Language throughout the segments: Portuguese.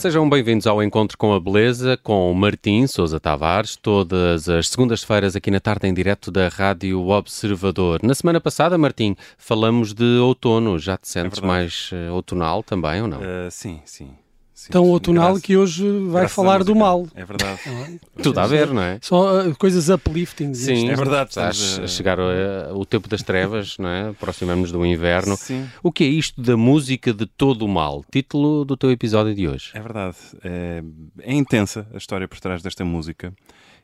Sejam bem-vindos ao Encontro com a Beleza com o Martim Sousa Tavares, todas as segundas-feiras aqui na tarde em direto da Rádio Observador. Na semana passada, Martim, falamos de outono. Já te sentes É mais uh, outonal também ou não? Uh, sim, sim. Sim, Tão outonal graças- que hoje vai falar do música. mal. É verdade. Tudo a ver, não é? Só uh, coisas uplifting. Sim, É verdade, Está a estamos a- chegar uh, o tempo das trevas, não é? Aproximamos do inverno. Sim, O que é isto da música de todo o mal? Título do teu episódio de hoje. é verdade. É, é intensa a história por trás desta música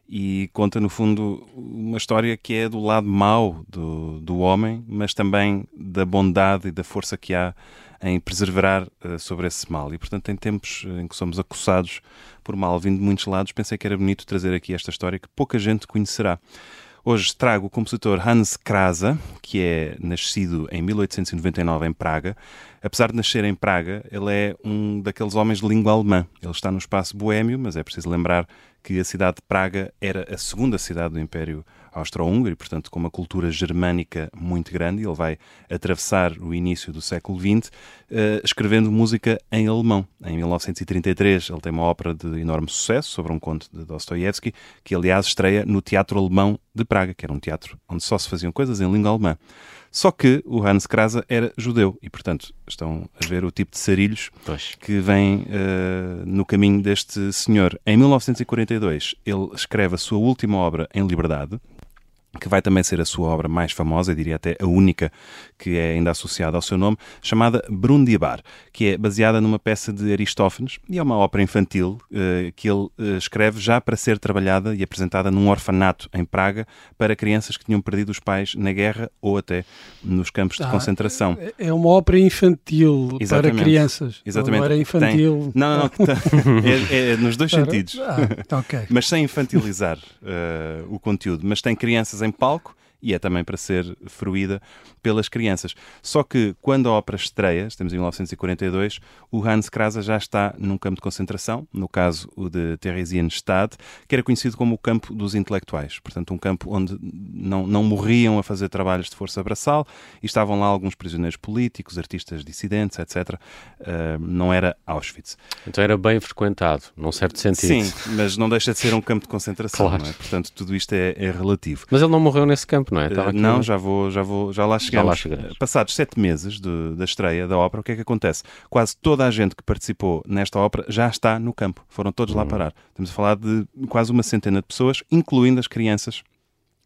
e conta, no fundo, uma história que é do lado mau do, do homem, mas também da bondade e da força que há em perseverar eh, sobre esse mal. E, portanto, em tempos eh, em que somos acossados por mal vindo de muitos lados, pensei que era bonito trazer aqui esta história que pouca gente conhecerá. Hoje trago o compositor Hans Krasa, que é nascido em 1899 em Praga. Apesar de nascer em Praga, ele é um daqueles homens de língua alemã. Ele está no espaço boêmio, mas é preciso lembrar que a cidade de Praga era a segunda cidade do Império Austro-Húngaro e, portanto, com uma cultura germânica muito grande. Ele vai atravessar o início do século XX eh, escrevendo música em alemão. Em 1933, ele tem uma ópera de enorme sucesso sobre um conto de Dostoiévski, que, aliás, estreia no Teatro Alemão de Praga, que era um teatro onde só se faziam coisas em língua alemã. Só que o Hans Krasa era judeu e, portanto, estão a ver o tipo de sarilhos Pois. que vem eh, no caminho deste senhor. Em 1942, ele escreve a sua última obra em liberdade, que vai também ser a sua obra mais famosa, eu diria até a única que é ainda associada ao seu nome, chamada Brundibar, que é baseada numa peça de Aristófanes e é uma ópera infantil eh, que ele eh, escreve já para ser trabalhada e apresentada num orfanato em Praga para crianças que tinham perdido os pais na guerra ou até nos campos de Ah, concentração. É uma ópera infantil para Exatamente. crianças. Exatamente. Não era Tem- infantil. Não, não, não. tem- é, é nos dois Era- sentidos. Ah, ok. Mas sem infantilizar eh, o conteúdo. Mas tem crianças em palco e é também para ser fruída pelas crianças. Só que quando a ópera estreia, estamos em 1942, o Hans Krasa já está num campo de concentração, no caso o de Theresienstadt, que era conhecido como o campo dos intelectuais. Portanto, um campo onde não, não morriam a fazer trabalhos de força braçal e estavam lá alguns prisioneiros políticos, artistas dissidentes, etc. Eh, não era Auschwitz. Então era bem frequentado, num certo sentido. Sim, mas não deixa de ser um campo de concentração, Claro. é? Portanto, tudo isto é, é relativo. Mas ele não morreu nesse campo, não é? Uh, aqui- não, já vou, já vou, já lá chegamos. lá chegaremos. Uh, Passados sete meses de- da estreia da ópera, o que é que acontece? Quase toda a gente que participou nesta ópera já está no campo. Foram todos Hum. lá parar. Estamos a falar de quase uma centena de pessoas, incluindo as crianças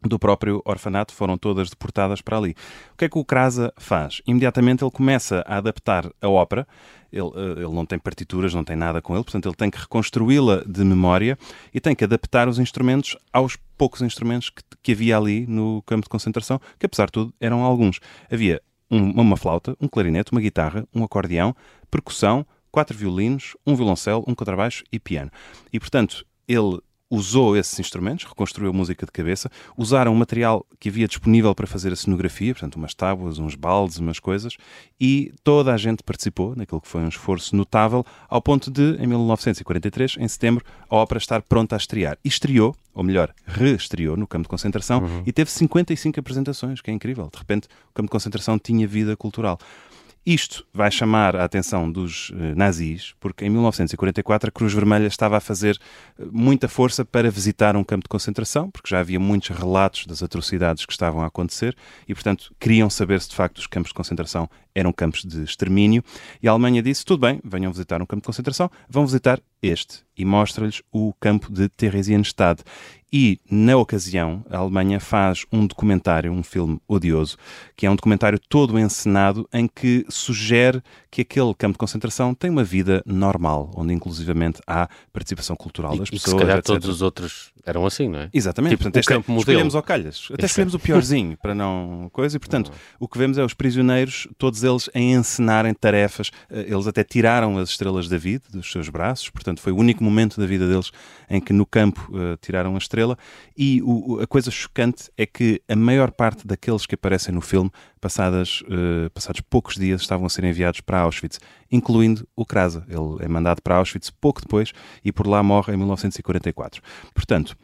do próprio orfanato, foram todas deportadas para ali. O que é que o Krasa faz? Imediatamente ele começa a adaptar a ópera. Ele, eh, ele não tem partituras, não tem nada com ele, portanto ele tem que reconstruí-la de memória e tem que adaptar os instrumentos aos poucos instrumentos que, que havia ali no campo de concentração, que apesar de tudo eram alguns. Havia um- uma flauta, um clarinete, uma guitarra, um acordeão, percussão, quatro violinos, um violoncelo, um contrabaixo e piano. E portanto ele usou esses instrumentos, reconstruiu a música de cabeça, usaram o material que havia disponível para fazer a cenografia, portanto, umas tábuas, uns baldes, umas coisas, e toda a gente participou naquilo que foi um esforço notável, ao ponto de, em 1943, em setembro, a ópera estar pronta a estrear. E estreou, ou melhor, reestreou no campo de concentração e teve 55 apresentações, que é incrível. De repente, o campo de concentração tinha vida cultural. Isto vai chamar a atenção dos eh, nazis, porque em 1944 a Cruz Vermelha estava a fazer eh, muita força para visitar um campo de concentração, porque já havia muitos relatos das atrocidades que estavam a acontecer e, portanto, queriam saber se de facto os campos de concentração eram campos de extermínio. E a Alemanha disse: tudo bem, venham visitar um campo de concentração, vão visitar este. E mostra-lhes o campo de Theresienstadt. E, na ocasião, a Alemanha faz um documentário, um filme odioso, que é um documentário todo encenado em que sugere que aquele campo de concentração tem uma vida normal, onde inclusivamente há participação cultural E, das e pessoas. se calhar etc. todos os outros eram assim, não é? Exatamente, Tipo, portanto, o este é- campo modelo. escolhemos ao calhas. Até escolhemos o piorzinho para não coisa, e portanto, o que vemos é os prisioneiros, todos eles a encenarem tarefas. Eh, Eles até tiraram as estrelas da vida dos seus braços, portanto, foi o único momento da vida deles em que no campo eh, tiraram a estrela. E o- a coisa chocante é que a maior parte daqueles que aparecem no filme, passadas, eh, passados poucos dias, estavam a ser enviados para Auschwitz, incluindo o Krasa. Ele é mandado para Auschwitz pouco depois e por lá morre em 1944. Portanto,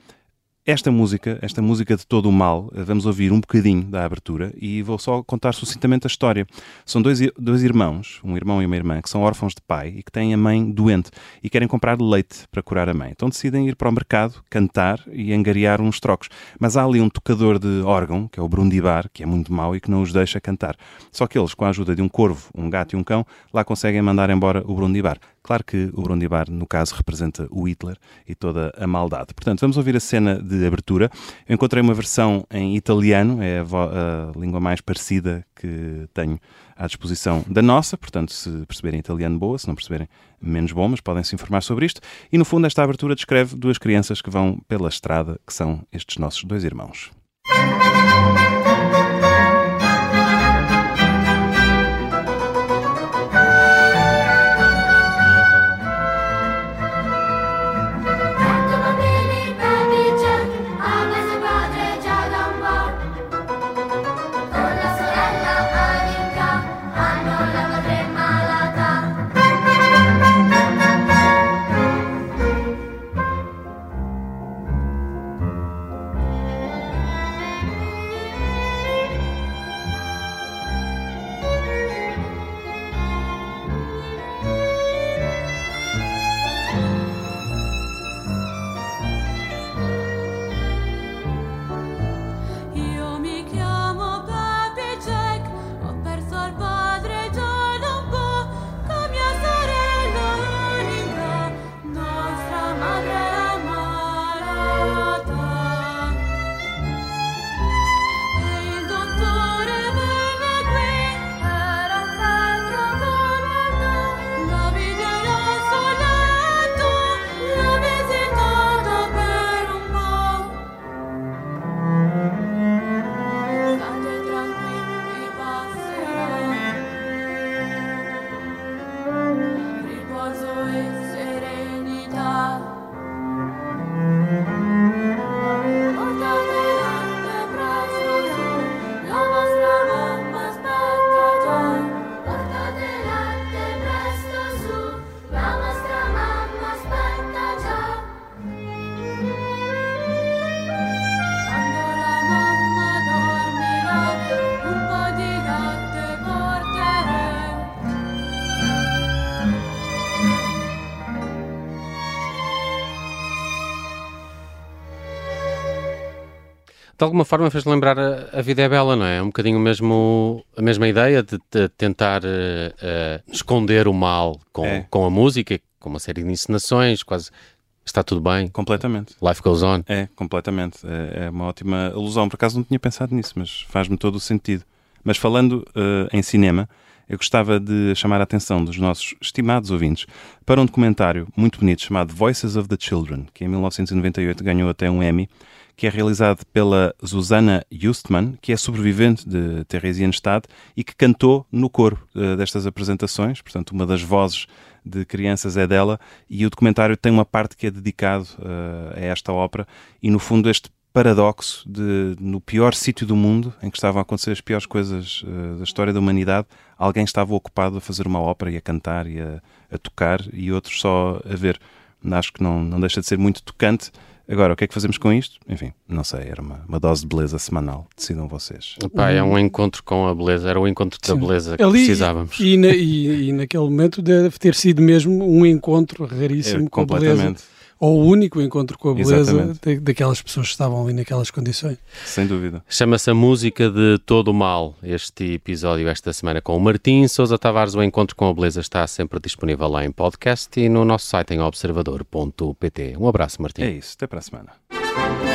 esta música, esta música de todo o mal, eh, vamos ouvir um bocadinho da abertura e vou só contar sucintamente a história. São dois, dois irmãos, um irmão e uma irmã, que são órfãos de pai e que têm a mãe doente e querem comprar leite para curar a mãe. Então decidem ir para o mercado, cantar e angariar uns trocos. Mas há ali um tocador de órgão, que é o Brundibar, que é muito mau e que não os deixa cantar. Só que eles, com a ajuda de um corvo, um gato e um cão, lá conseguem mandar embora o Brundibar. Claro que o Brundibar, no caso, representa o Hitler e toda a maldade. Portanto, vamos ouvir a cena de abertura. Eu encontrei uma versão em italiano, é a, a língua mais parecida que tenho à disposição da nossa, portanto, se perceberem italiano, boa, se não perceberem, menos bom, mas podem se informar sobre isto. E no fundo, esta abertura descreve duas crianças que vão pela estrada, que são estes nossos dois irmãos. De alguma forma fez lembrar a, a, Vida é Bela, não é? Um bocadinho mesmo, a mesma ideia de, de tentar uh, uh, esconder o mal com, é. com a música, com uma série de encenações, quase está tudo bem. Completamente. Life goes on. É, completamente. É, é uma ótima alusão. Por acaso não tinha pensado nisso, mas faz-me todo o sentido. Mas falando uh, em cinema, eu gostava de chamar a atenção dos nossos estimados ouvintes para um documentário muito bonito chamado Voices of the Children, que em 1998 ganhou até um Emmy que é realizado pela Susana Justman, que é sobrevivente de Theresienstadt e que cantou no coro uh, destas apresentações. Portanto, uma das vozes de crianças é dela e o documentário tem uma parte que é dedicado uh, a esta ópera e, no fundo, este paradoxo de, no pior sítio do mundo, em que estavam a acontecer as piores coisas uh, da história da humanidade, alguém estava ocupado a fazer uma ópera e a cantar e a, a tocar e outros só a ver. Acho que não, não deixa de ser muito tocante Agora, o que é que fazemos com isto? Enfim, não sei, era uma, uma dose de beleza semanal. Decidam vocês. Epá, é um encontro com a beleza, era o encontro da beleza que Ali, precisávamos. E, na, e, e, naquele momento deve ter sido mesmo um encontro raríssimo é, com a beleza ou o único encontro com a beleza daquelas pessoas que estavam ali naquelas condições. Sem dúvida. Chama-se a música de todo o mal, este episódio esta semana com o Martim Sousa Tavares. O encontro com a beleza está sempre disponível lá em podcast e no nosso site em observador.pt. Um abraço, Martim. É isso, até para a semana.